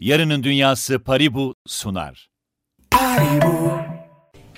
Yarının Dünyası Paribu sunar.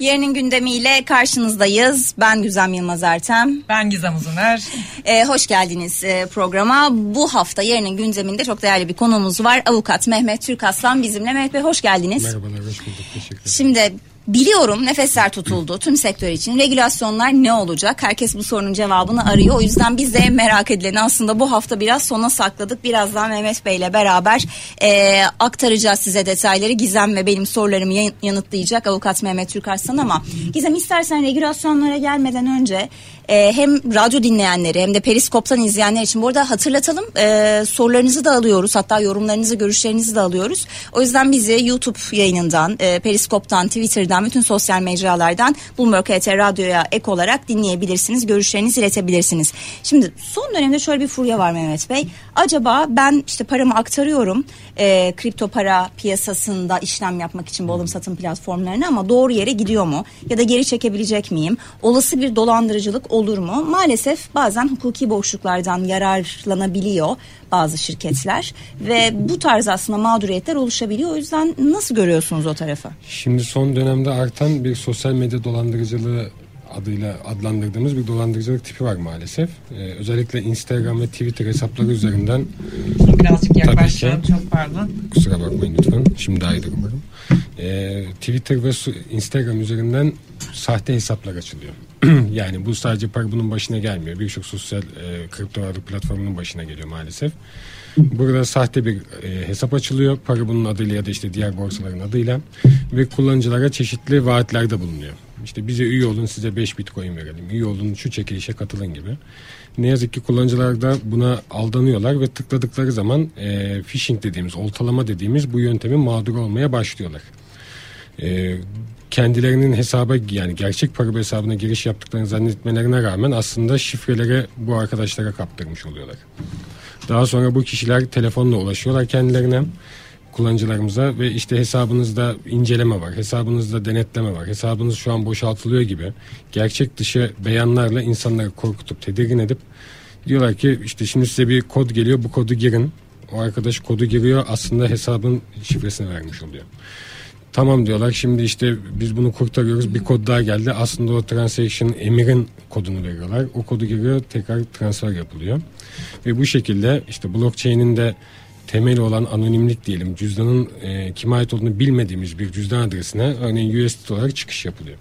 Yarının gündemiyle karşınızdayız. Ben Güzem Yılmaz Ertem. Ben Gizem Uzuner. Ee, hoş geldiniz e, programa. Bu hafta yarının gündeminde çok değerli bir konuğumuz var. Avukat Mehmet Türk Aslan bizimle. Mehmet Bey hoş geldiniz. Merhabalar, hoş bulduk. Teşekkür ederim. Şimdi biliyorum nefesler tutuldu tüm sektör için. Regülasyonlar ne olacak? Herkes bu sorunun cevabını arıyor. O yüzden biz de merak edileni aslında bu hafta biraz sona sakladık. Birazdan Mehmet Bey ile beraber e, aktaracağız size detayları. Gizem ve benim sorularımı yan- yanıtlayacak avukat Mehmet Türk Arslan ama Gizem istersen regülasyonlara gelmeden önce e, hem radyo dinleyenleri hem de Periskop'tan izleyenler için. Bu arada hatırlatalım e, sorularınızı da alıyoruz. Hatta yorumlarınızı görüşlerinizi de alıyoruz. O yüzden bizi YouTube yayınından e, Periskop'tan Twitter'dan bütün sosyal mecralardan Bloomberg HT Radyo'ya ek olarak dinleyebilirsiniz görüşlerinizi iletebilirsiniz. Şimdi son dönemde şöyle bir furya var Mehmet Bey. Acaba ben işte paramı aktarıyorum e, kripto para piyasasında işlem yapmak için bu alım satım platformlarına ama doğru yere gidiyor mu? Ya da geri çekebilecek miyim? Olası bir dolandırıcılık olur mu maalesef bazen hukuki boşluklardan yararlanabiliyor bazı şirketler ve bu tarz aslında mağduriyetler oluşabiliyor o yüzden nasıl görüyorsunuz o tarafı? Şimdi son dönemde artan bir sosyal medya dolandırıcılığı adıyla adlandırdığımız bir dolandırıcılık tipi var maalesef. Ee, özellikle Instagram ve Twitter hesapları üzerinden birazcık yaklaştıralım. ki. Çok pardon. kusura bakmayın lütfen. Şimdi daha iyidir umarım. Ee, Twitter ve Instagram üzerinden sahte hesaplar açılıyor. yani bu sadece para bunun başına gelmiyor. Birçok sosyal e, kripto varlık platformunun başına geliyor maalesef. Burada sahte bir e, hesap açılıyor. Para bunun adıyla ya da işte diğer borsaların adıyla ve kullanıcılara çeşitli vaatlerde bulunuyor. İşte bize üye olun size 5 bitcoin verelim. Üye olun şu çekilişe katılın gibi. Ne yazık ki kullanıcılar da buna aldanıyorlar ve tıkladıkları zaman e, phishing dediğimiz, oltalama dediğimiz bu yöntemin mağdur olmaya başlıyorlar. E, kendilerinin hesaba yani gerçek para hesabına giriş yaptıklarını zannetmelerine rağmen aslında şifreleri bu arkadaşlara kaptırmış oluyorlar. Daha sonra bu kişiler telefonla ulaşıyorlar kendilerine kullanıcılarımıza ve işte hesabınızda inceleme var, hesabınızda denetleme var, hesabınız şu an boşaltılıyor gibi gerçek dışı beyanlarla insanları korkutup tedirgin edip diyorlar ki işte şimdi size bir kod geliyor bu kodu girin. O arkadaş kodu giriyor aslında hesabın şifresini vermiş oluyor. Tamam diyorlar şimdi işte biz bunu kurtarıyoruz bir kod daha geldi. Aslında o transaction emirin kodunu veriyorlar. O kodu giriyor tekrar transfer yapılıyor. Ve bu şekilde işte blockchain'in de temeli olan anonimlik diyelim cüzdanın e, kime ait olduğunu bilmediğimiz bir cüzdan adresine örneğin USDT olarak çıkış yapılıyor.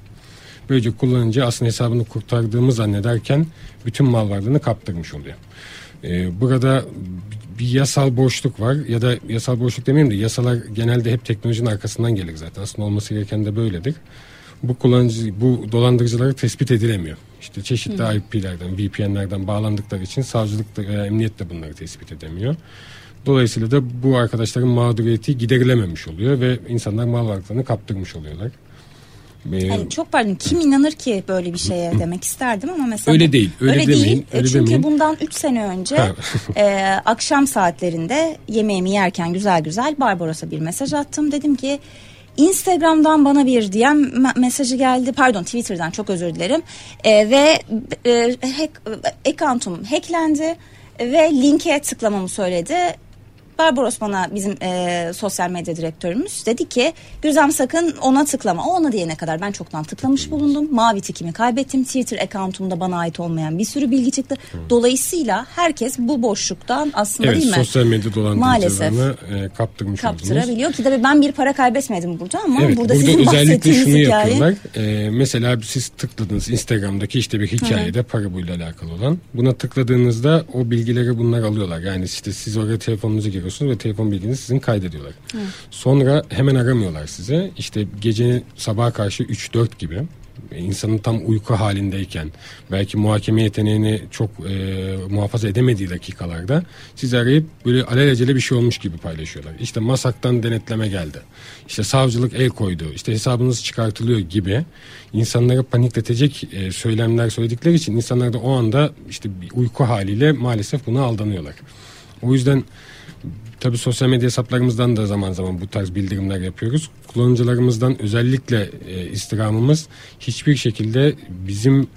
Böylece kullanıcı aslında hesabını kurtardığımı zannederken bütün mal varlığını kaptırmış oluyor. Ee, burada bir yasal boşluk var ya da yasal boşluk demeyeyim de yasalar genelde hep teknolojinin arkasından gelir zaten. Aslında olması gereken de böyledir. Bu kullanıcı, bu dolandırıcıları tespit edilemiyor. İşte çeşitli IP'lerden, VPN'lerden bağlandıkları için savcılık da veya emniyet de bunları tespit edemiyor. Dolayısıyla da bu arkadaşların mağduriyeti giderilememiş oluyor ve insanlar mal varlıklarını kaptırmış oluyorlar. Ee, Yani çok pardon kim inanır ki böyle bir şeye demek isterdim ama mesela Öyle değil, öyle demeyin, değil. E, öyle çünkü demeyin. bundan 3 sene önce e, akşam saatlerinde yemeğimi yerken güzel güzel Barbaros'a bir mesaj attım. Dedim ki Instagram'dan bana bir DM me- mesajı geldi. Pardon Twitter'dan çok özür dilerim. E, ve e, hack, account'um hacklendi ve linke tıklamamı söyledi. Barbaros bana bizim e, sosyal medya direktörümüz dedi ki Güzem sakın ona tıklama. O ona diyene kadar ben çoktan tıklamış bulundum. Mavi tikimi kaybettim. Twitter account'umda bana ait olmayan bir sürü bilgi çıktı. Dolayısıyla herkes bu boşluktan aslında Evet değil mi? sosyal medya Maalesef dolandırıcılarına e, kaptırmış oldunuz. kaptırabiliyor ki tabii ben bir para kaybetmedim burada ama Evet, burada, burada, sizin özellikle şunu hikaye yapıyorlar. E, mesela siz tıkladınız Instagram'daki işte bir hikayede para buyla alakalı olan. Buna tıkladığınızda o bilgileri bunlar alıyorlar. Yani işte siz oraya telefonunuzu giriyorsunuz ve telefon bilginizi sizin kaydediyorlar. Sonra hemen aramıyorlar size. İşte gece sabaha karşı 3-4 gibi e, insanın tam uyku halindeyken belki muhakeme yeteneğini çok e, muhafaza edemediği dakikalarda sizi arayıp böyle alelacele bir şey olmuş gibi paylaşıyorlar. İşte masaktan denetleme geldi. İşte savcılık el koydu. İşte hesabınız çıkartılıyor gibi insanları panikletecek e, söylemler söyledikleri için insanlar da o anda işte bir uyku haliyle maalesef buna aldanıyorlar. O yüzden Tabii sosyal medya hesaplarımızdan da zaman zaman bu tarz bildirimler yapıyoruz. Kullanıcılarımızdan özellikle e, istirhamımız hiçbir şekilde bizim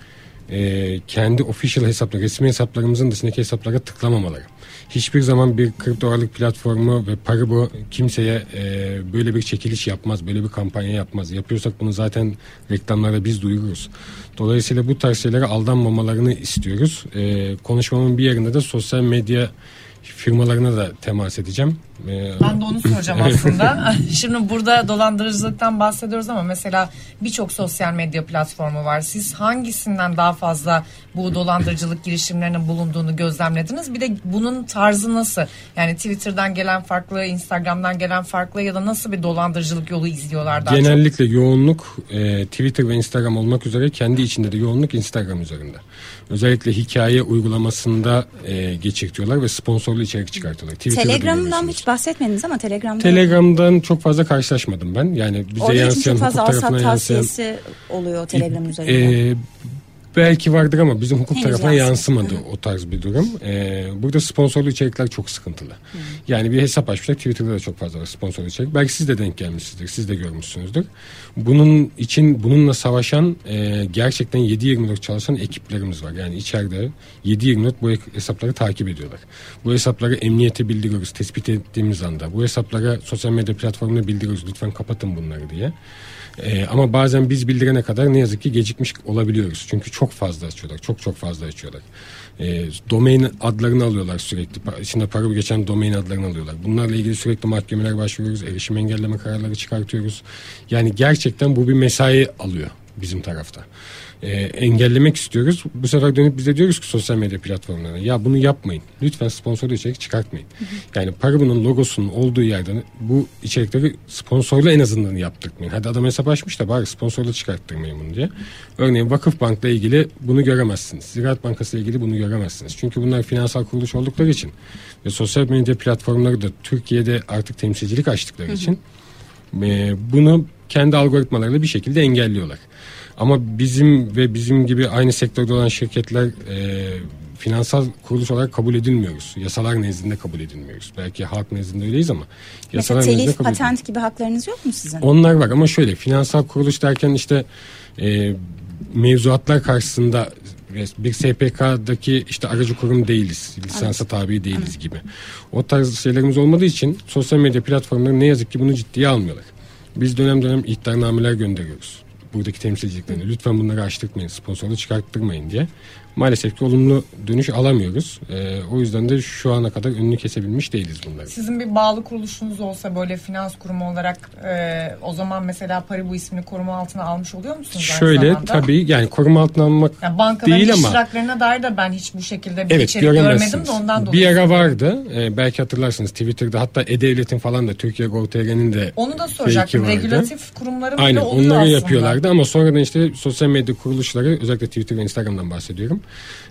e, kendi official hesaplar, resmi hesaplarımızın dışındaki hesaplara tıklamamaları. hiçbir zaman bir kripto varlık platformu ve Paribu kimseye e, böyle bir çekiliş yapmaz, böyle bir kampanya yapmaz. Yapıyorsak bunu zaten reklamlarda biz duyururuz. Dolayısıyla bu tarz şeylere aldanmamalarını istiyoruz. E, konuşmamın bir yerinde de sosyal medya firmalarına da temas edeceğim. Ben de onu soracağım aslında. Şimdi burada dolandırıcılıktan bahsediyoruz ama mesela birçok sosyal medya platformu var. Siz hangisinden daha fazla bu dolandırıcılık girişimlerinin bulunduğunu gözlemlediniz? Bir de bunun tarzı nasıl? Yani Twitter'dan gelen farklı, Instagram'dan gelen farklı ya da nasıl bir dolandırıcılık yolu izliyorlar daha Genellikle çok? yoğunluk e, Twitter ve Instagram olmak üzere kendi içinde de yoğunluk Instagram üzerinde. Özellikle hikaye uygulamasında e, geçirtiyorlar ve sponsorlu içerik çıkartıyorlar. Telegram'dan hiç bahsetmediniz ama Telegram'da... Telegram'dan çok fazla karşılaşmadım ben. Yani bize Orada yansıyan çok fazla hukuk tarafına tavsiyesi yansıyan... oluyor Telegram üzerinde. E, belki vardır ama bizim hukuk Henüz tarafına yansımadı. o tarz bir durum. Ee, burada sponsorlu içerikler çok sıkıntılı. Yani bir hesap açmışlar Twitter'da da çok fazla var sponsorlu içerik. Belki siz de denk gelmişsinizdir, siz de görmüşsünüzdür. Bunun için bununla savaşan e, gerçekten 7-24 çalışan ekiplerimiz var. Yani içeride 7-24 bu hesapları takip ediyorlar. Bu hesapları emniyete bildiriyoruz tespit ettiğimiz anda. Bu hesaplara sosyal medya platformuna bildiriyoruz lütfen kapatın bunları diye. Ee, ama bazen biz bildirene kadar ne yazık ki gecikmiş olabiliyoruz. Çünkü çok fazla açıyorlar. Çok çok fazla açıyorlar. Ee, domain adlarını alıyorlar sürekli. İçinde para geçen domain adlarını alıyorlar. Bunlarla ilgili sürekli mahkemeler başvuruyoruz. Erişim engelleme kararları çıkartıyoruz. Yani gerçekten bu bir mesai alıyor bizim tarafta. Ee, engellemek istiyoruz. Bu sefer dönüp bize diyoruz ki sosyal medya platformlarına ya bunu yapmayın. Lütfen sponsorlu içerik çıkartmayın. Yani Paribu'nun logosunun olduğu yerden bu içerikleri sponsorlu en azından yaptırmayın. Hadi adam hesap açmış da bari sponsorlu çıkarttırmayın bunu diye. Örneğin Vakıf Bank'la ilgili bunu göremezsiniz. Ziraat Bankası ile ilgili bunu göremezsiniz. Çünkü bunlar finansal kuruluş oldukları için ve sosyal medya platformları da Türkiye'de artık temsilcilik açtıkları için e, bunu kendi algoritmalarıyla bir şekilde engelliyorlar. Ama bizim ve bizim gibi aynı sektörde olan şirketler e, finansal kuruluş olarak kabul edilmiyoruz. Yasalar nezdinde kabul edilmiyoruz. Belki halk nezdinde öyleyiz ama Mesela yasalar nezdinde telif, kabul patent gibi haklarınız yok mu sizin? Onlar var ama şöyle finansal kuruluş derken işte e, mevzuatlar karşısında bir SPK'daki işte aracı kurum değiliz. Lisansa tabi değiliz gibi. O tarz şeylerimiz olmadığı için sosyal medya platformları ne yazık ki bunu ciddiye almıyorlar. Biz dönem dönem ihtarnameler gönderiyoruz. Buradaki temsilciliklerine. Lütfen bunları açtırmayın, sponsorlu çıkarttırmayın diye. Maalesef ki olumlu dönüş alamıyoruz. Ee, o yüzden de şu ana kadar önünü kesebilmiş değiliz bunları. Sizin bir bağlı kuruluşunuz olsa böyle finans kurumu olarak e, o zaman mesela Paribu ismini koruma altına almış oluyor musunuz? Şöyle tabii yani koruma altına almak Yani bankaların değil ama iştiraklarına dair de ben hiç bu şekilde bir Evet içerik görmedim de ondan dolayı. Bir ara vardı. Ee, belki hatırlarsınız Twitter'da hatta E-Devlet'in falan da Türkiye Gov.tr'nin de Onu da soracaktım. Regülatif kurumların bile Aynen oluyor onları aslında. yapıyorlardı ama sonradan işte sosyal medya kuruluşları özellikle Twitter ve Instagram'dan bahsediyorum.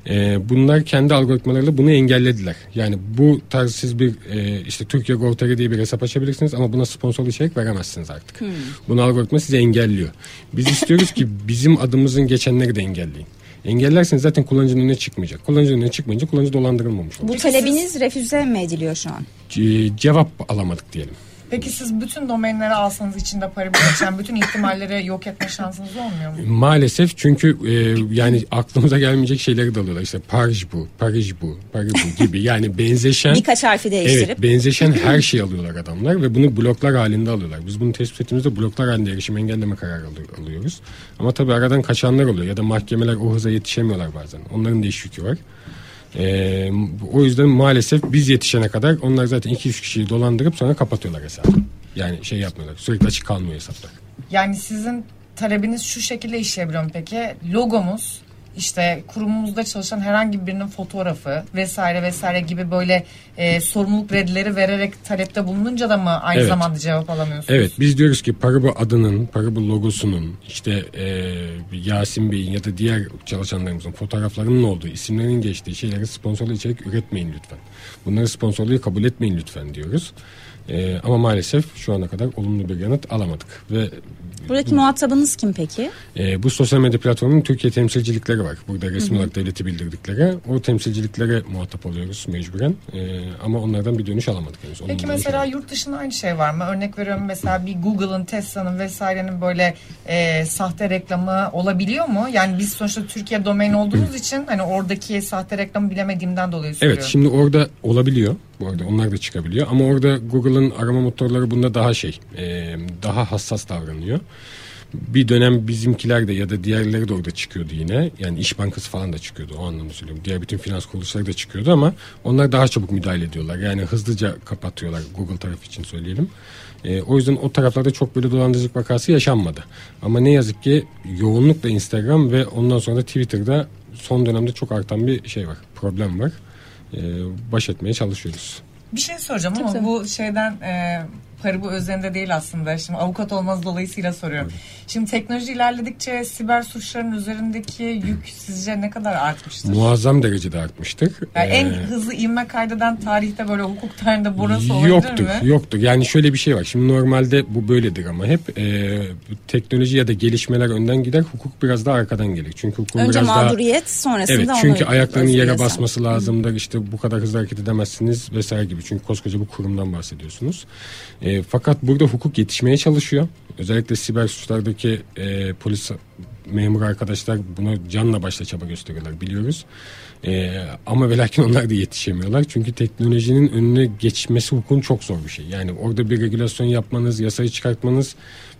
Ee, bunlar kendi algoritmalarıyla bunu engellediler. Yani bu tarz siz bir e, işte Türkiye Gov.tr diye bir hesap açabilirsiniz ama buna sponsorlu içerik veremezsiniz artık. Bunu algoritma size engelliyor. Biz istiyoruz ki bizim adımızın geçenleri de engelleyin. Engellerseniz zaten kullanıcının önüne çıkmayacak. Kullanıcının önüne çıkmayınca kullanıcı dolandırılmamış olur. Bu talebiniz refüze mi ediliyor şu an? Ce- cevap alamadık diyelim. Peki siz bütün domainleri alsanız içinde Paribu geçen bütün ihtimalleri yok etme şansınız olmuyor mu? Maalesef çünkü e, yani aklımıza gelmeyecek şeyleri de alıyorlar. İşte Parij bu, Parij bu, Parij bu gibi. Yani benzeşen Birkaç harfi değiştirip. Evet benzeşen her şeyi alıyorlar adamlar ve bunu bloklar halinde alıyorlar. Biz bunu tespit ettiğimizde bloklar halinde erişim engelleme kararı alı- alıyoruz. Ama tabii aradan kaçanlar oluyor ya da mahkemeler o hıza yetişemiyorlar bazen. Onların da iş yükü var. Ee, o yüzden maalesef biz yetişene kadar onlar zaten 2-3 kişiyi dolandırıp sonra kapatıyorlar hesabı. Yani şey yapmıyorlar sürekli açık kalmıyor hesaplar. Yani sizin talebiniz şu şekilde işleyebiliyor mu peki? Logomuz işte kurumumuzda çalışan herhangi birinin fotoğrafı vesaire vesaire gibi böyle e, sorumluluk redleri vererek talepte bulununca da mı aynı Evet. zamanda cevap alamıyorsunuz? Evet biz diyoruz ki Paribu adının, Paribu logosunun işte e, Yasin Bey'in ya da diğer çalışanlarımızın fotoğraflarının olduğu, isimlerinin geçtiği şeyleri sponsorlu içerik üretmeyin lütfen. Bunları sponsorluğu kabul etmeyin lütfen diyoruz. E, ama maalesef şu ana kadar olumlu bir yanıt alamadık ve Buradaki muhatabınız kim peki? e, bu sosyal medya platformunun Türkiye temsilcilikleri var. Burada resmi olarak devleti bildirdikleri. O temsilciliklere muhatap oluyoruz mecburen. E, ama onlardan bir dönüş alamadık henüz. Peki mesela alamadık. yurt dışında aynı şey var mı? Örnek veriyorum mesela bir Google'ın, Tesla'nın vesairenin böyle e, sahte reklamı olabiliyor mu? Yani biz sonuçta Türkiye domain olduğumuz için hani oradaki sahte reklamı bilemediğimden dolayı soruyorum. Evet şimdi orada olabiliyor. Bu arada onlar da çıkabiliyor. Ama orada Google'ın arama motorları bunda daha şey e, daha hassas davranıyor. Bir dönem bizimkiler de ya da diğerleri de orada çıkıyordu yine. Yani İş Bankası falan da çıkıyordu o anlamda söylüyorum. Diğer bütün finans kuruluşları da çıkıyordu ama onlar daha çabuk müdahale ediyorlar. Yani hızlıca kapatıyorlar Google tarafı için söyleyelim. E, o yüzden o taraflarda çok böyle dolandırıcılık vakası yaşanmadı. Ama ne yazık ki yoğunlukla Instagram ve ondan sonra da Twitter'da son dönemde çok artan bir şey var. Problem var. E, baş etmeye çalışıyoruz. Bir şey soracağım ama tabii. bu şeyden e, Paribu özelinde değil aslında. Şimdi avukat olmaz dolayısıyla soruyorum. Şimdi teknoloji ilerledikçe siber suçların üzerindeki yük sizce ne kadar artmıştır? Muazzam derecede artmıştır. Yani Ee, en hızlı ivme kaydeden tarihte böyle hukuk tarihinde burası olabilir Yoktur, mi? yoktur. Yani şöyle bir şey var. Şimdi normalde bu böyledir ama hep e, teknoloji ya da gelişmeler önden gider, hukuk biraz daha arkadan gelir. Çünkü hukukun Önce biraz daha mağduriyet sonrasında Evet onu çünkü ayaklarının yere basması lazımdır. İşte bu kadar hızlı hareket edemezsiniz vesaire gibi. Çünkü koskoca bir kurumdan bahsediyorsunuz. E, fakat burada hukuk yetişmeye çalışıyor. Özellikle siber suçlardaki e, polis memur arkadaşlar buna canla başla çaba gösteriyorlar biliyoruz. E, ama ve onlar da yetişemiyorlar. Çünkü teknolojinin önüne geçmesi hukukun çok zor bir şey. Yani orada bir regülasyon yapmanız, yasayı çıkartmanız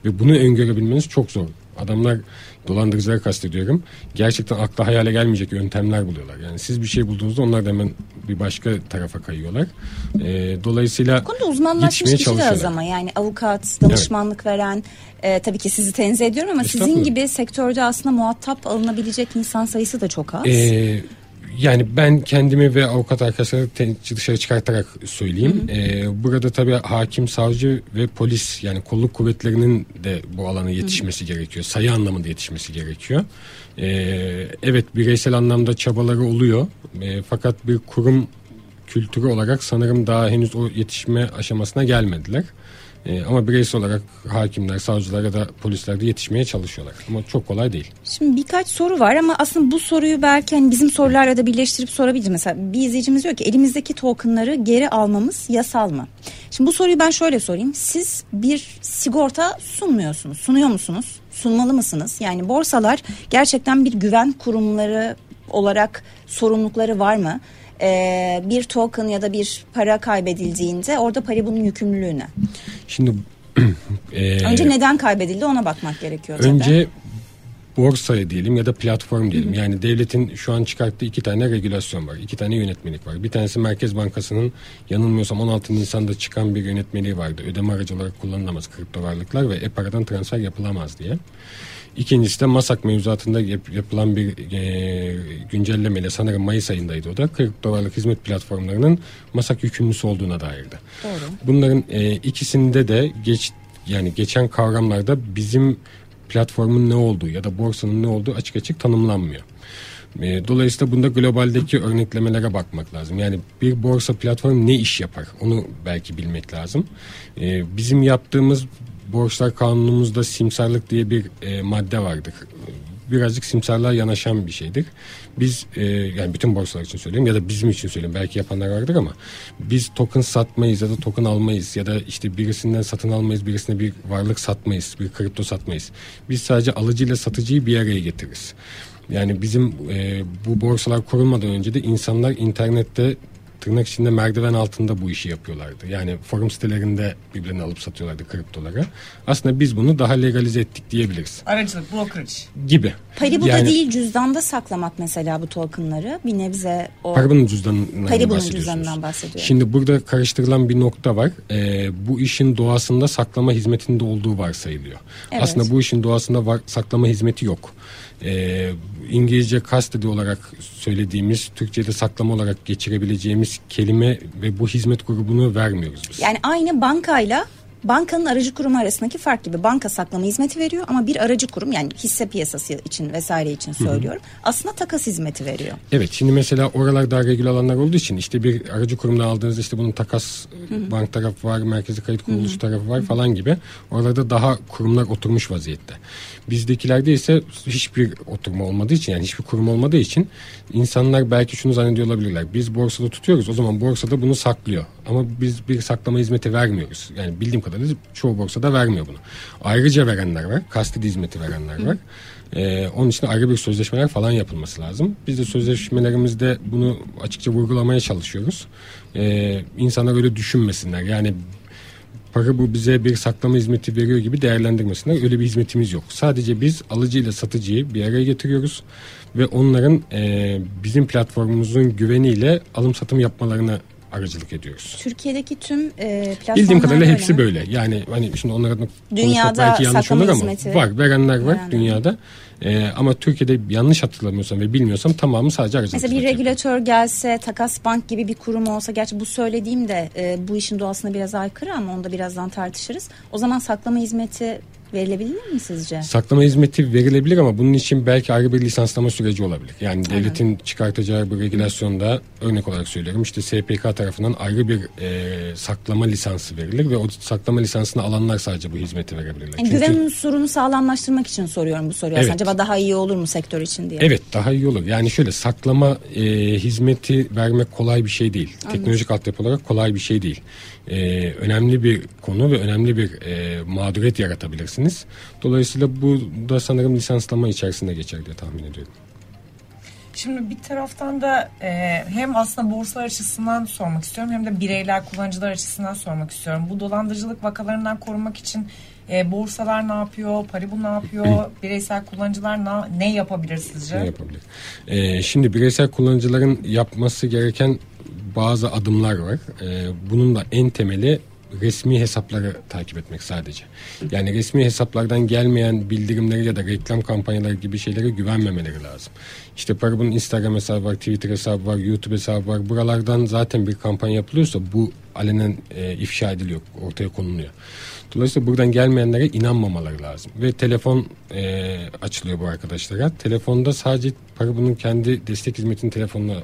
ve bunu öngörebilmeniz çok zor. Adamlar dolandırıcıları kastediyorum. Gerçekten akla hayale gelmeyecek yöntemler buluyorlar. Yani siz bir şey bulduğunuzda onlar da hemen bir başka tarafa kayıyorlar. Ee, dolayısıyla Bu konuda uzmanlaşmış yetişmeye kişi de az ama yani avukat, danışmanlık veren e, tabii ki sizi tenzih ediyorum ama sizin gibi sektörde aslında muhatap alınabilecek insan sayısı da çok az. Ee, yani ben kendimi ve avukat arkadaşları dışarı çıkartarak söyleyeyim. Ee, burada tabii hakim, savcı ve polis yani kolluk kuvvetlerinin de bu alana yetişmesi gerekiyor. Sayı anlamında yetişmesi gerekiyor. Ee, evet bireysel anlamda çabaları oluyor. Ee, fakat bir kurum kültürü olarak sanırım daha henüz o yetişme aşamasına gelmediler. Ee, ama bireysel olarak hakimler, savcılar ya da polisler de yetişmeye çalışıyorlar. Ama çok kolay değil. Şimdi birkaç soru var ama aslında bu soruyu belki hani bizim sorularla da birleştirip sorabiliriz. Mesela bir izleyicimiz diyor ki elimizdeki tokenları geri almamız yasal mı? Şimdi bu soruyu ben şöyle sorayım. Siz bir sigorta sunmuyorsunuz. Sunuyor musunuz? Sunmalı mısınız? Yani borsalar gerçekten bir güven kurumları olarak sorumlulukları var mı? Ee, bir token ya da bir para kaybedildiğinde orada para bunun yükümlülüğü ne? Şimdi e, Önce neden kaybedildi ona bakmak gerekiyor tabii. Borsaya diyelim ya da platform diyelim. Yani devletin şu an çıkarttığı iki tane regülasyon var. iki tane yönetmelik var. Bir tanesi Merkez Bankası'nın yanılmıyorsam 16 Nisan'da çıkan bir yönetmeliği vardı. Ödeme aracı olarak kullanılamaz kripto varlıklar ve e-paradan transfer yapılamaz diye. İkincisi de MASAK mevzuatında yap- yapılan bir e, güncellemeyle sanırım Mayıs ayındaydı o da kripto varlık hizmet platformlarının MASAK yükümlüsü olduğuna dairdi. Doğru. Bunların e, ikisinde de geç yani geçen kavramlarda bizim platformun ne olduğu ya da borsanın ne olduğu açık açık tanımlanmıyor. E, dolayısıyla bunda globaldeki örneklemelere bakmak lazım. Yani bir borsa platformu ne iş yapar? Onu belki bilmek lazım. E, bizim yaptığımız borçlar kanunumuzda simsarlık diye bir e, madde vardır. Birazcık simsarlığa yanaşan bir şeydir. Biz e, yani bütün borsalar için söyleyeyim ya da bizim için söyleyeyim. Belki yapanlar vardır ama biz token satmayız ya da token almayız ya da işte birisinden satın almayız, birisine bir varlık satmayız, bir kripto satmayız. Biz sadece alıcıyla satıcıyı bir araya getiririz. Yani bizim e, bu borsalar kurulmadan önce de insanlar internette tırnak içinde merdiven altında bu işi yapıyorlardı. Yani forum sitelerinde birbirlerini alıp satıyorlardı kriptoları. Aslında biz bunu daha legalize ettik diyebiliriz. Aracılık, brokerage. Gibi. Paribu'da Yani değil cüzdanda saklamak mesela bu tokenları bir nebze o Paribu'nun cüzdanından Paribu'nun cüzdanından bahsediyorum. Şimdi burada karıştırılan bir nokta var. Ee, bu işin doğasında saklama hizmetinde olduğu varsayılıyor. Evet. Aslında bu işin doğasında var, saklama hizmeti yok. Ee, İngilizce custody olarak söylediğimiz, Türkçe'de saklama olarak geçirebileceğimiz kelime ve bu hizmet grubunu vermiyoruz biz. Yani aynı bankayla bankanın aracı kurumu arasındaki fark gibi banka saklama hizmeti veriyor ama bir aracı kurum yani hisse piyasası için vesaire için söylüyorum. Aslında takas hizmeti veriyor. Evet şimdi mesela oralar daha regüle alanlar olduğu için işte bir aracı kurumdan aldığınızda işte bunun takas bank tarafı var, merkezi kayıt kuruluşu tarafı var falan gibi. Oralarda daha kurumlar oturmuş vaziyette. Bizdekilerde ise hiçbir oturma olmadığı için yani hiçbir kurum olmadığı için insanlar belki şunu zannediyor olabilirler. Biz borsada tutuyoruz o zaman borsada bunu saklıyor. Ama biz bir saklama hizmeti vermiyoruz. Yani bildiğim kadarıyla çoğu borsada vermiyor bunu. Ayrıca verenler var. Kastedi hizmeti verenler var. Ee, onun için ayrı bir sözleşmeler falan yapılması lazım. Biz de sözleşmelerimizde bunu açıkça vurgulamaya çalışıyoruz. Ee, insanlar öyle düşünmesinler. Yani para bu bize bir saklama hizmeti veriyor gibi değerlendirmesinler. Öyle bir hizmetimiz yok. Sadece biz alıcıyla satıcıyı bir araya getiriyoruz ve onların e, bizim platformumuzun güveniyle alım satım yapmalarına aracılık ediyoruz. Türkiye'deki tüm e, platformlar Bildiğim kadarıyla böyle hepsi mi? böyle. Yani hani şimdi onların adına Dünyada belki yanlış saklama olur ama hizmeti var verenler var verenler. dünyada. Ee, ama Türkiye'de yanlış hatırlamıyorsam ve bilmiyorsam tamamı sadece aracılık. Mesela bir yapıyor. regülatör gelse, takas bank gibi bir kurum olsa, gerçi bu söylediğim de e, bu işin doğasına biraz aykırı ama onu da birazdan tartışırız. O zaman saklama hizmeti verilebilir mi sizce? Saklama hizmeti verilebilir ama bunun için belki ayrı bir lisanslama süreci olabilir. Yani devletin çıkartacağı bu regülasyonda örnek olarak söylüyorum işte SPK tarafından ayrı bir e, saklama lisansı verilir ve o saklama lisansını alanlar sadece bu hizmeti verebilirler. Yani Çünkü- güven unsurunu sağlamlaştırmak için soruyorum bu soruyu. aslında. Evet. Acaba daha iyi olur mu sektör için diye. Evet daha iyi olur. Yani şöyle saklama e, hizmeti vermek kolay bir şey değil. Teknolojik altyapı olarak kolay bir şey değil. E, önemli bir konu ve önemli bir e, mağduriyet yaratabilirsiniz. Dolayısıyla bu da sanırım lisanslama içerisinde geçer diye tahmin ediyorum. Şimdi bir taraftan da e, hem aslında borsalar açısından sormak istiyorum hem de bireyler kullanıcılar açısından sormak istiyorum. Bu dolandırıcılık vakalarından korunmak için e, borsalar ne yapıyor, Paribu ne yapıyor, bireysel kullanıcılar na- ne yapabilir sizce? Ne yapabilir? E, şimdi bireysel kullanıcıların yapması gereken bazı adımlar var. E, bunun da en temeli resmi hesapları takip etmek sadece. Yani resmi hesaplardan gelmeyen bildirimleri ya da reklam kampanyaları gibi şeylere güvenmemeleri lazım. İşte Parabon'un Instagram hesabı var, Twitter hesabı var, YouTube hesabı var. Buralardan zaten bir kampanya yapılıyorsa bu alenen e, ifşa ediliyor, ortaya konuluyor. Dolayısıyla buradan gelmeyenlere inanmamaları lazım. Ve telefon e, açılıyor bu arkadaşlara. Telefonda sadece Parabon'un kendi destek hizmetinin telefonuna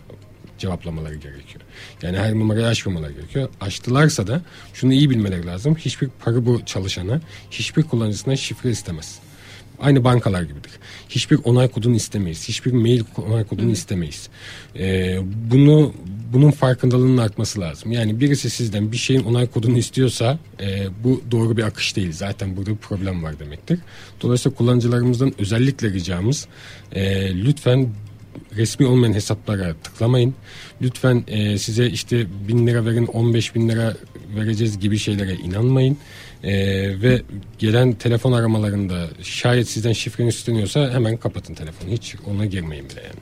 cevaplamaları gerekiyor. Yani her numarayı açmamaları gerekiyor. Açtılarsa da şunu iyi bilmeleri lazım. Hiçbir para bu çalışana, hiçbir kullanıcısına şifre istemez. Aynı bankalar gibidir. Hiçbir onay kodunu istemeyiz. Hiçbir mail onay kodunu istemeyiz. Ee, bunu bunun farkındalığının artması lazım. Yani birisi sizden bir şeyin onay kodunu istiyorsa e, bu doğru bir akış değil. Zaten burada bir problem var demektir. Dolayısıyla kullanıcılarımızdan özellikle ricamız e, lütfen resmi olmayan hesaplara tıklamayın. Lütfen e, size işte bin lira verin 15 bin lira vereceğiz gibi şeylere inanmayın. E, ve gelen telefon aramalarında şayet sizden şifreniz isteniyorsa hemen kapatın telefonu. Hiç ona girmeyin bile yani.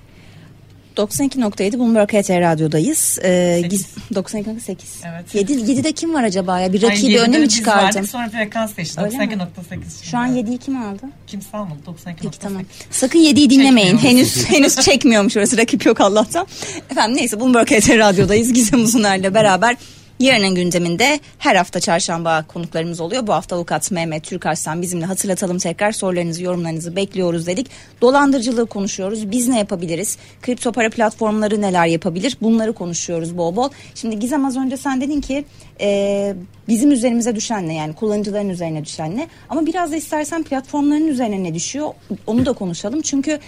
92.7 Bloomberg HT Radyo'dayız. Ee, Sekiz. giz- 92.8. Evet. 7, 7'de kim var acaba ya? Bir rakibi öne mi çıkardım? vardık, Sonra frekans mi? 92.8. Şu an 7'yi kim aldı? Kimse almadı. 92.8. Peki tamam. Sakın 7'yi dinlemeyin. Henüz henüz çekmiyormuş orası. Rakip yok Allah'tan. Efendim neyse Bloomberg HT Radyo'dayız. Gizem Uzuner'le beraber Yarının gündeminde her hafta çarşamba konuklarımız oluyor. Bu hafta avukat Mehmet Türkarslan bizimle hatırlatalım tekrar sorularınızı yorumlarınızı bekliyoruz dedik. Dolandırıcılığı konuşuyoruz. Biz ne yapabiliriz? Kripto para platformları neler yapabilir? Bunları konuşuyoruz bol bol. Şimdi Gizem az önce sen dedin ki e, bizim üzerimize düşen ne yani kullanıcıların üzerine düşen ne? Ama biraz da istersen platformların üzerine ne düşüyor onu da konuşalım. Çünkü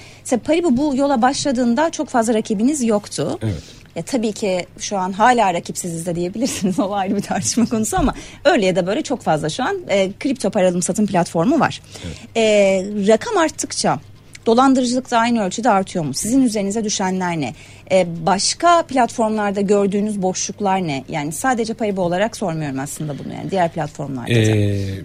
Paribu bu yola başladığında çok fazla rakibiniz yoktu. Evet. Ya tabii ki şu an hala rakipsiziz de diyebilirsiniz. O ayrı bir tartışma konusu ama öyle ya da böyle çok fazla şu an e, kripto para alım satım platformu var. E, rakam arttıkça dolandırıcılık da aynı ölçüde artıyor mu? Sizin üzerinize düşenler ne? E, başka platformlarda gördüğünüz boşluklar ne? Yani sadece Paribu olarak sormuyorum aslında bunu yani diğer platformlarda da. Ee,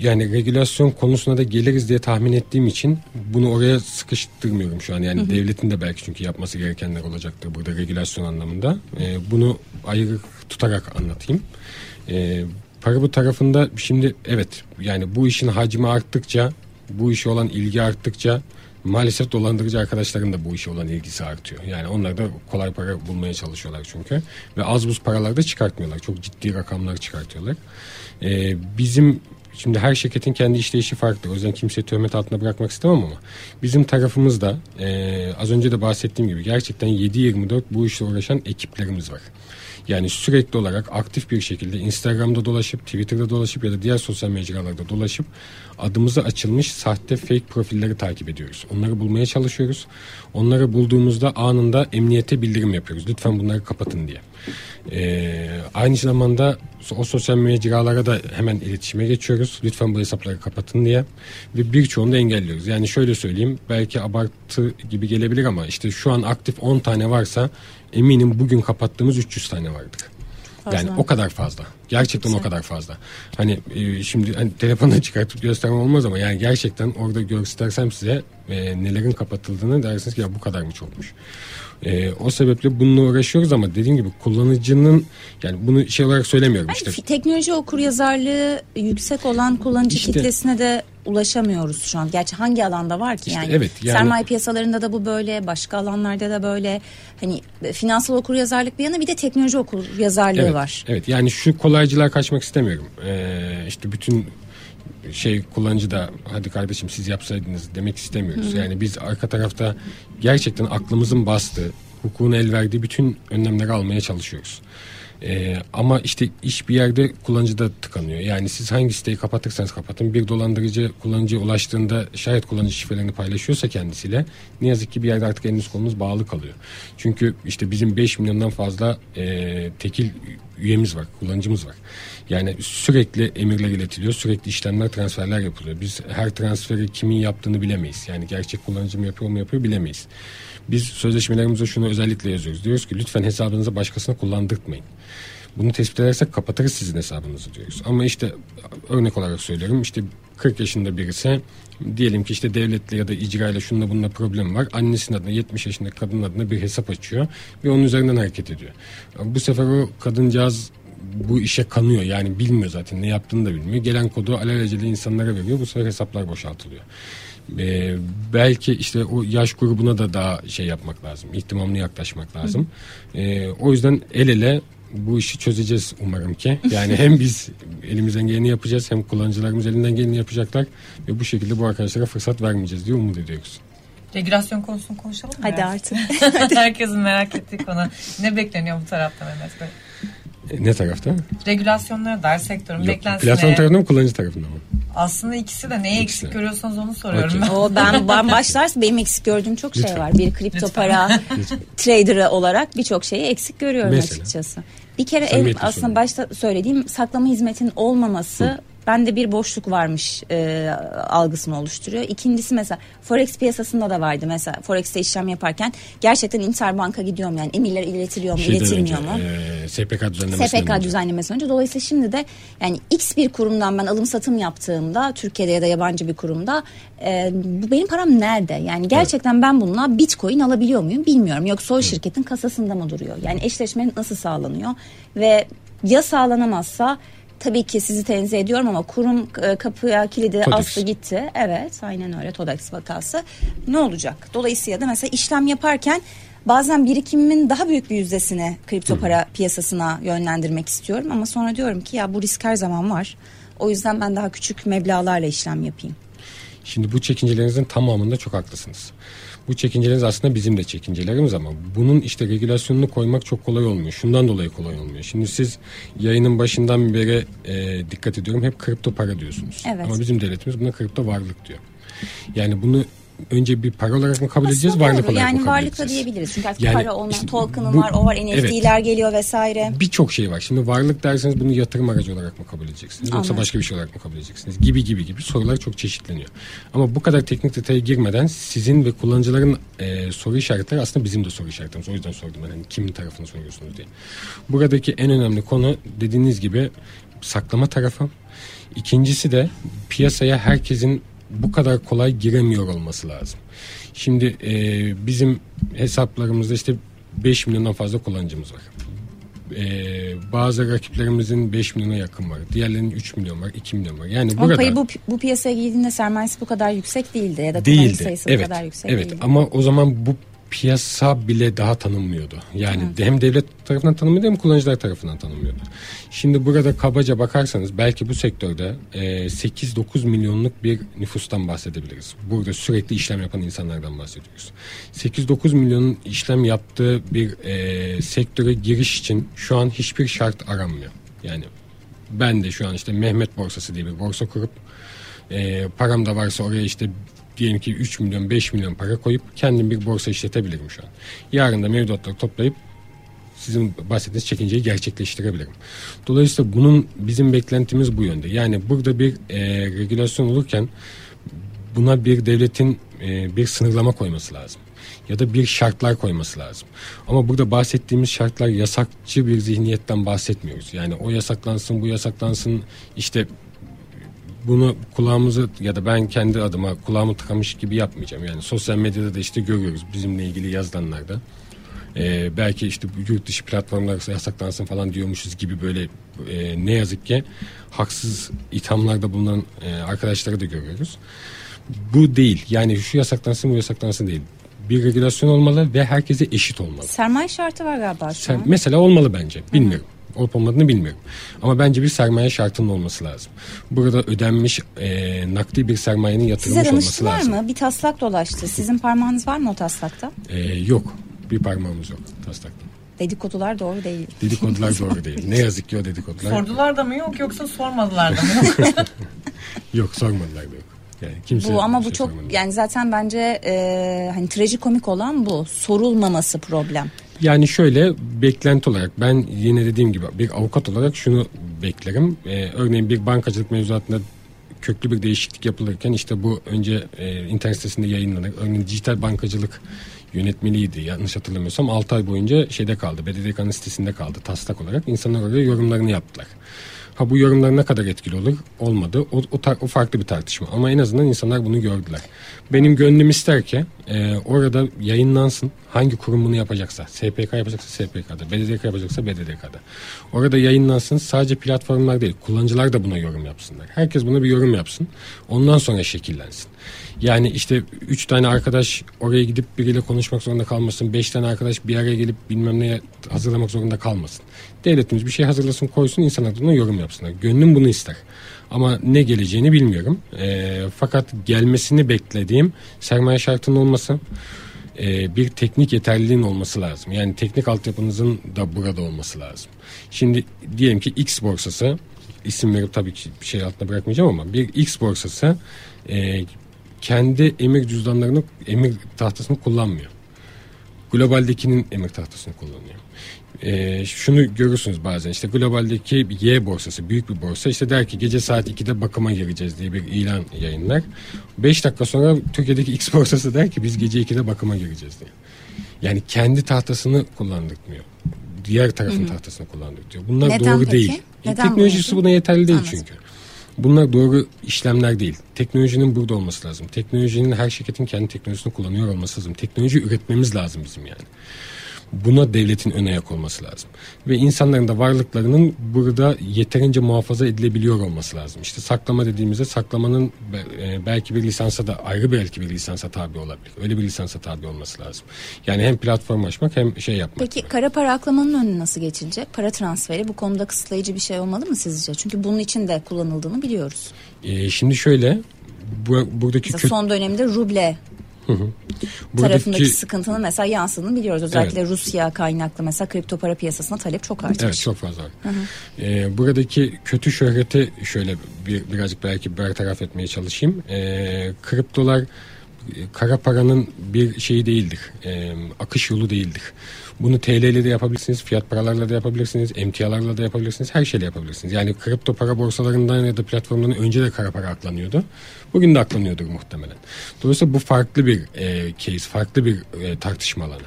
yani regülasyon konusuna da geliriz diye tahmin ettiğim için bunu oraya sıkıştırmıyorum şu an. Yani devletin de belki çünkü yapması gerekenler olacaktır burada regülasyon anlamında. Ee, bunu ayrı tutarak anlatayım. Ee, para bu tarafında şimdi evet yani bu işin hacmi arttıkça bu işe olan ilgi arttıkça maalesef dolandırıcı arkadaşların da bu işe olan ilgisi artıyor. Yani onlar da kolay para bulmaya çalışıyorlar çünkü. Ve az buz paralar da çıkartmıyorlar. Çok ciddi rakamlar çıkartıyorlar. Ee, bizim Şimdi her şirketin kendi işleyişi farklı. O yüzden kimseyi töhmet altında bırakmak istemem ama bizim tarafımızda e, az önce de bahsettiğim gibi gerçekten 7-24 bu işle uğraşan ekiplerimiz var. Yani sürekli olarak aktif bir şekilde Instagram'da dolaşıp, Twitter'da dolaşıp ya da diğer sosyal mecralarda dolaşıp adımıza açılmış sahte fake profilleri takip ediyoruz. Onları bulmaya çalışıyoruz. Onları bulduğumuzda anında emniyete bildirim yapıyoruz. Lütfen bunları kapatın diye. Ee, aynı zamanda o sosyal mecralara da hemen iletişime geçiyoruz. Lütfen bu hesapları kapatın diye. Ve birçoğunu da engelliyoruz. Yani şöyle söyleyeyim belki abartı gibi gelebilir ama işte şu an aktif 10 tane varsa eminim bugün kapattığımız 300 tane vardır. Fazla. Yani o kadar fazla. Gerçekten Güzel. o kadar fazla. Hani e, şimdi hani telefonla çıkartıp göstermem olmaz ama yani gerçekten orada göstersem size e, nelerin kapatıldığını dersiniz ki ya bu kadar mı çokmuş. E, o sebeple bununla uğraşıyoruz ama dediğim gibi kullanıcının yani bunu şey olarak söylemiyorum yani işte. Teknoloji okur yazarlığı yüksek olan kullanıcı işte, kitlesine de ulaşamıyoruz şu an. Gerçi hangi alanda var ki işte yani, evet, yani sermaye piyasalarında da bu böyle, başka alanlarda da böyle. Hani finansal okur yazarlık bir yana bir de teknoloji okur yazarlığı evet, var. Evet yani şu kolaycılığa kaçmak istemiyorum. Ee, işte bütün şey kullanıcı da hadi kardeşim siz yapsaydınız demek istemiyoruz. Hı. Yani biz arka tarafta gerçekten aklımızın bastığı, hukukun el verdiği bütün önlemleri almaya çalışıyoruz. Ee, ama işte iş bir yerde kullanıcı da tıkanıyor. Yani siz hangi siteyi kapatırsanız kapatın bir dolandırıcı kullanıcıya ulaştığında şayet kullanıcı şifrelerini paylaşıyorsa kendisiyle ne yazık ki bir yerde artık eliniz kolunuz bağlı kalıyor. Çünkü işte bizim 5 milyondan fazla e, tekil üyemiz var, kullanıcımız var. Yani sürekli emirler iletiliyor, sürekli işlemler, transferler yapılıyor. Biz her transferi kimin yaptığını bilemeyiz. Yani gerçek kullanıcı mı yapıyor mu yapıyor bilemeyiz. Biz sözleşmelerimizde şunu özellikle yazıyoruz. Diyoruz ki lütfen hesabınızı başkasına kullandırtmayın. Bunu tespit edersek kapatırız sizin hesabınızı diyoruz. Ama işte örnek olarak söylüyorum işte 40 yaşında birisi diyelim ki işte devletle ya da icrayla şununla bununla problem var. Annesinin adına 70 yaşındaki kadının adına bir hesap açıyor ve onun üzerinden hareket ediyor. Bu sefer o kadıncağız bu işe kanıyor. Yani bilmiyor zaten ne yaptığını da bilmiyor. Gelen kodu alelacele insanlara veriyor. Bu sefer hesaplar boşaltılıyor. Ee, belki işte o yaş grubuna da daha şey yapmak lazım. İhtimamlı yaklaşmak lazım. Ee, o yüzden el ele bu işi çözeceğiz umarım ki. Yani hem biz elimizden geleni yapacağız hem kullanıcılarımız elinden geleni yapacaklar ve bu şekilde bu arkadaşlara fırsat vermeyeceğiz diye umut ediyoruz. Regülasyon konusunu konuşalım mı? Hadi artık. Herkesin merak ettiği konu. Ne bekleniyor bu taraftan Mehmet Bey? E, ne tarafta? Regülasyonlara dair sektörün Yok, beklentisine. Platform tarafında mı kullanıcı tarafında mı? Aslında ikisi de neye ikisi. eksik görüyorsanız onu soruyorum okay. ben. O ben, ben başlarsa benim eksik gördüğüm çok şey var. Bir kripto para trader'ı olarak birçok şeyi eksik görüyorum Mesela? açıkçası. Bir kere ev, aslında başta söylediğim saklama hizmetin olmaması Hı bende bir boşluk varmış e, algısını oluşturuyor. İkincisi mesela Forex piyasasında da vardı mesela Forex'te işlem yaparken gerçekten Interbank'a gidiyorum yani emirler iletiliyor mu Şeyden iletilmiyor önce, mu? E, SPK düzenlemesi. SPK düzenlemesi önce. Dolayısıyla şimdi de yani X bir kurumdan ben alım satım yaptığımda Türkiye'de ya da yabancı bir kurumda e, bu benim param nerede? Yani gerçekten evet. ben bununla bitcoin alabiliyor muyum bilmiyorum. Yoksa o şirketin kasasında mı duruyor? Yani eşleşme nasıl sağlanıyor? Ve ya sağlanamazsa tabii ki sizi tenzih ediyorum ama kurum e, kapıya kilidi Todex. astı gitti. Evet aynen öyle Todex vakası. Ne olacak? Dolayısıyla da mesela işlem yaparken bazen birikimimin daha büyük bir yüzdesini kripto para Hı. piyasasına yönlendirmek istiyorum. Ama sonra diyorum ki ya bu risk her zaman var. O yüzden ben daha küçük meblalarla işlem yapayım. Şimdi bu çekincelerinizin tamamında çok haklısınız. Bu çekinceleriniz aslında bizim de çekincelerimiz ama bunun işte regülasyonunu koymak çok kolay olmuyor. Şundan dolayı kolay olmuyor. Şimdi siz yayının başından beri e, dikkat ediyorum hep kripto para diyorsunuz. Evet. Ama bizim devletimiz buna kripto varlık diyor. Yani bunu önce bir para olarak mı kabul Aslında edeceğiz, varlık olarak yani mı kabul varlıkla edeceğiz? diyebiliriz. Çünkü artık yani para olmayan işte token'ı var, o var, NFT'ler evet, geliyor vesaire. Birçok şey var. Şimdi varlık derseniz bunu yatırım aracı olarak mı kabul edeceksiniz? Yoksa Anladım. başka bir şey olarak mı kabul edeceksiniz? Gibi gibi gibi sorular çok çeşitleniyor. Ama bu kadar teknik detaya girmeden sizin ve kullanıcıların e, soru işaretleri aslında bizim de soru işaretlerimiz. O yüzden sordum ben hani kimin tarafını soruyorsunuz diye. Buradaki en önemli konu dediğiniz gibi saklama tarafı. İkincisi de piyasaya herkesin bu kadar kolay giremiyor olması lazım. Şimdi e, bizim hesaplarımızda işte 5 milyondan fazla kullanıcımız var. Ee, bazı rakiplerimizin 5 milyona yakın var. Diğerlerinin 3 milyon var, 2 milyon var. Yani Ama burada payı bu, bu piyasaya girdiğinde sermayesi bu kadar yüksek değildi ya da değildi. sayısı evet, bu kadar yüksek evet. değildi. Ama o zaman bu piyasa bile daha tanınmıyordu. Yani hem devlet tarafından tanınmıyordu hem kullanıcılar tarafından tanınmıyordu. Şimdi burada kabaca bakarsanız belki bu sektörde e, 8-9 milyonluk bir nüfustan bahsedebiliriz. Burada sürekli işlem yapan insanlardan bahsediyoruz. 8-9 milyonun işlem yaptığı bir e, sektöre giriş için şu an hiçbir şart aranmıyor. Yani ben de şu an işte Mehmet Borsası diye bir borsa kurup e, param da varsa oraya işte diyelim ki 3 milyon 5 milyon para koyup kendim bir borsa işletebilirim şu an. Yarın da mevduatları toplayıp sizin bahsettiğiniz çekinceyi gerçekleştirebilirim. Dolayısıyla bunun bizim beklentimiz bu yönde. Yani burada bir e, regülasyon olurken buna bir devletin e, bir sınırlama koyması lazım. Ya da bir şartlar koyması lazım. Ama burada bahsettiğimiz şartlar yasakçı bir zihniyetten bahsetmiyoruz. Yani o yasaklansın bu yasaklansın işte bunu kulağımızı ya da ben kendi adıma kulağımı tıkamış gibi yapmayacağım. Yani sosyal medyada da işte görüyoruz bizimle ilgili yazılanlarda. Ee, belki işte yurt dışı platformlar yasaklansın falan diyormuşuz gibi böyle e, ne yazık ki haksız ithamlarda bulunan e, arkadaşları da görüyoruz. Bu değil. Yani şu yasaklansın bu yasaklansın değil. Bir regülasyon olmalı ve herkese eşit olmalı. Sermaye şartı var galiba şu an. mesela olmalı bence. Bilmiyorum. Olup olmadığını bilmiyorum. Ama bence bir sermaye şartının olması lazım. Burada ödenmiş e, nakdi bir sermayenin Size yatırılmış olması danıştılar lazım. mı? Bir taslak dolaştı. Sizin parmağınız var mı o taslakta? E, yok. Bir parmağımız yok taslakta. Dedikodular doğru değil. Dedikodular doğru değil. Ne yazık ki o dedikodular Sordular da mı yok yoksa sormadılar da mı yok? yok sormadılar da yok. Yani kimse Bu ama bu şey çok sormadı. yani zaten bence e, hani trajikomik olan bu. Sorulmaması problem. Yani şöyle beklenti olarak ben yine dediğim gibi bir avukat olarak şunu beklerim. Ee, örneğin bir bankacılık mevzuatında köklü bir değişiklik yapılırken işte bu önce e, internet sitesinde yayınlanır. Örneğin dijital bankacılık yönetmeliydi yanlış hatırlamıyorsam 6 ay boyunca şeyde kaldı. BDDK'nın sitesinde kaldı taslak olarak. İnsanlar oraya yorumlarını yaptılar. Ha bu yorumlar ne kadar etkili olur? Olmadı. O, o, o farklı bir tartışma. Ama en azından insanlar bunu gördüler. Benim gönlüm ister ki e, orada yayınlansın. Hangi kurum bunu yapacaksa. SPK yapacaksa SPK'da. BDDK yapacaksa BDDK'da. Orada yayınlansın. Sadece platformlar değil. Kullanıcılar da buna yorum yapsınlar. Herkes buna bir yorum yapsın. Ondan sonra şekillensin. Yani işte üç tane arkadaş oraya gidip biriyle konuşmak zorunda kalmasın. Beş tane arkadaş bir araya gelip bilmem neye hazırlamak zorunda kalmasın. Devletimiz bir şey hazırlasın koysun insanlar ona yorum yapsınlar. Gönlüm bunu ister. Ama ne geleceğini bilmiyorum. Ee, fakat gelmesini beklediğim sermaye şartının olması e, bir teknik yeterliliğin olması lazım. Yani teknik altyapınızın da burada olması lazım. Şimdi diyelim ki X borsası isim verip tabii ki bir şey altına bırakmayacağım ama bir X borsası e, kendi emir cüzdanlarını emir tahtasını kullanmıyor. Globaldekinin emir tahtasını kullanıyor. Ee, şunu görürsünüz bazen işte globaldeki Y borsası büyük bir borsa işte der ki gece saat 2'de bakıma gireceğiz diye bir ilan yayınlar. 5 dakika sonra Türkiye'deki X borsası der ki biz gece 2'de bakıma gireceğiz diye. Yani kendi tahtasını kullandırtmıyor. Diğer tarafın tahtasını kullandırtıyor. Bunlar Neden doğru peki? değil. Neden Teknolojisi bu? buna yeterli değil Anladım. çünkü. Bunlar doğru işlemler değil. Teknolojinin burada olması lazım. Teknolojinin her şirketin kendi teknolojisini kullanıyor olması lazım. Teknoloji üretmemiz lazım bizim yani. Buna devletin ön ayak olması lazım. Ve insanların da varlıklarının burada yeterince muhafaza edilebiliyor olması lazım. İşte saklama dediğimizde saklamanın e, belki bir lisansa da ayrı belki bir lisansa tabi olabilir. Öyle bir lisansa tabi olması lazım. Yani hem platform açmak hem şey yapmak. Peki kara para aklamanın önüne nasıl geçilecek? Para transferi bu konuda kısıtlayıcı bir şey olmalı mı sizce? Çünkü bunun için de kullanıldığını biliyoruz. Ee, şimdi şöyle bu, buradaki Mesela son dönemde ruble tarafındaki sıkıntının mesela yansıdığını biliyoruz. Özellikle Rusya kaynaklı mesela kripto para piyasasına talep çok artmış. Evet çok fazla. var. Ee, buradaki kötü şöhreti şöyle bir, birazcık belki bertaraf etmeye çalışayım. Ee, kriptolar e, kara paranın bir şeyi değildir. Ee, akış yolu değildir. Bunu TL ile de yapabilirsiniz, fiyat paralarla da yapabilirsiniz, emtialarla da yapabilirsiniz, her şeyle yapabilirsiniz. Yani kripto para borsalarından ya da platformlarından önce de kara para aklanıyordu. Bugün de aklanıyordur muhtemelen. Dolayısıyla bu farklı bir e, case, farklı bir e, tartışma alanı.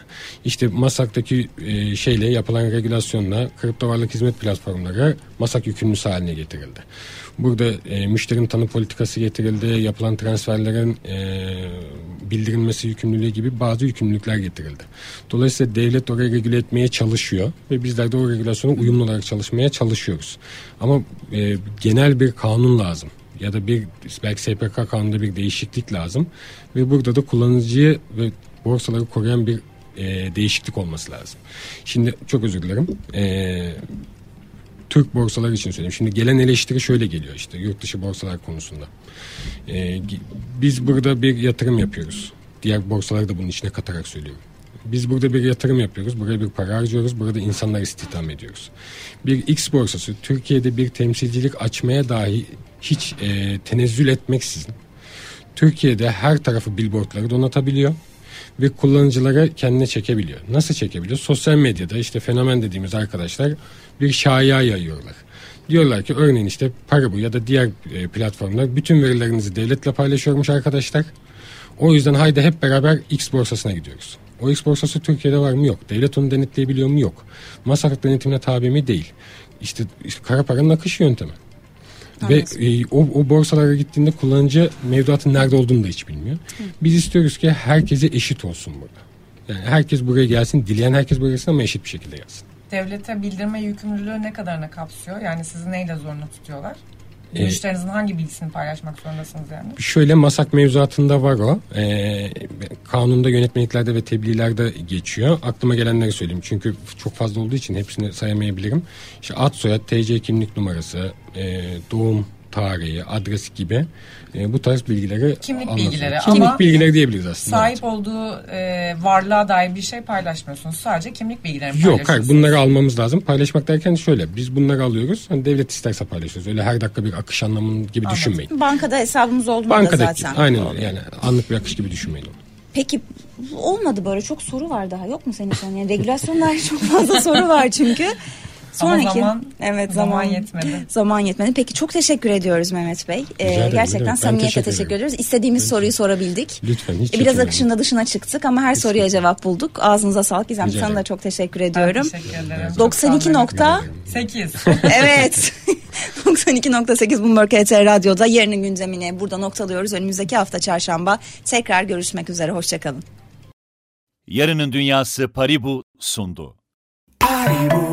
İşte Masak'taki e, şeyle yapılan regülasyonla kripto varlık hizmet platformları Masak yükümlüsü haline getirildi. Burada e, müşterinin tanı politikası getirildi, yapılan transferlerin e, bildirilmesi yükümlülüğü gibi bazı yükümlülükler getirildi. Dolayısıyla devlet orayı regüle etmeye çalışıyor ve bizler de o regülasyona uyumlu olarak çalışmaya çalışıyoruz. Ama e, genel bir kanun lazım ya da bir belki SPK kanununda bir değişiklik lazım ve burada da kullanıcıyı ve borsaları koruyan bir e, değişiklik olması lazım. Şimdi çok özür dilerim. E, Türk borsaları için söyleyeyim. Şimdi gelen eleştiri şöyle geliyor işte yurt dışı borsalar konusunda. Ee, biz burada bir yatırım yapıyoruz. Diğer borsaları da bunun içine katarak söylüyorum. Biz burada bir yatırım yapıyoruz. Buraya bir para harcıyoruz. Burada insanlar istihdam ediyoruz. Bir X borsası Türkiye'de bir temsilcilik açmaya dahi hiç e, tenezzül etmeksizin Türkiye'de her tarafı billboardları donatabiliyor ve kullanıcılara kendine çekebiliyor. Nasıl çekebiliyor? Sosyal medyada işte fenomen dediğimiz arkadaşlar bir şaya yayıyorlar. Diyorlar ki örneğin işte Paribu ya da diğer e, platformlar bütün verilerinizi devletle paylaşıyormuş arkadaşlar. O yüzden haydi hep beraber X borsasına gidiyoruz. O X borsası Türkiye'de var mı? Yok. Devlet onu denetleyebiliyor mu? Yok. Masraf denetimine tabi mi? Değil. İşte, işte kara paranın akış yöntemi. Ve e, o, o borsalara gittiğinde kullanıcı mevduatın nerede olduğunu da hiç bilmiyor. Hı. Biz istiyoruz ki herkese eşit olsun burada. Yani herkes buraya gelsin, dileyen herkes buraya gelsin ama eşit bir şekilde gelsin. Devlete bildirme yükümlülüğü ne kadarına kapsıyor? Yani sizi neyle zorunlu tutuyorlar? E, Müşterinizin hangi bilgisini paylaşmak zorundasınız yani? Şöyle masak mevzuatında var o. E, kanunda yönetmeliklerde ve tebliğlerde geçiyor. Aklıma gelenleri söyleyeyim. Çünkü çok fazla olduğu için hepsini sayamayabilirim. İşte ad soyad, TC kimlik numarası, e, doğum tarihi, adres gibi e, bu tarz bilgileri kimlik anlatıyor. bilgileri kimlik ama bilgileri diyebiliriz aslında. Sahip evet. olduğu e, varlığa dair bir şey paylaşmıyorsunuz. Sadece kimlik bilgilerini paylaşıyorsunuz. Yok hayır bunları almamız lazım. Paylaşmak derken şöyle biz bunları alıyoruz. Hani devlet isterse paylaşıyoruz. Öyle her dakika bir akış anlamı gibi Anladım. düşünmeyin. Bankada hesabımız olduğunda Bankada, zaten. Aynen öyle yani anlık bir akış gibi düşünmeyin onu. Peki olmadı böyle çok soru var daha yok mu senin için? Yani regülasyonlar çok fazla soru var çünkü. Sonraki, Ama zaman, evet, zaman, zaman yetmedi. Zaman yetmedi. Peki çok teşekkür ediyoruz Mehmet Bey. Ee, gerçekten samimiyetle teşekkür, teşekkür ediyoruz. İstediğimiz Lütfen. soruyu sorabildik. Lütfen hiç Biraz akışında dışına çıktık ama her hiç soruya cevap bulduk. Ağzınıza sağlık. Gizem sana da çok teşekkür ediyorum. Ben teşekkür ederim. 92.8 Evet. 92.8 Bloomberg HT Radyo'da yarının gündemini burada noktalıyoruz. Önümüzdeki hafta çarşamba tekrar görüşmek üzere. Hoşçakalın. Yarının Dünyası Paribu sundu. Paribu.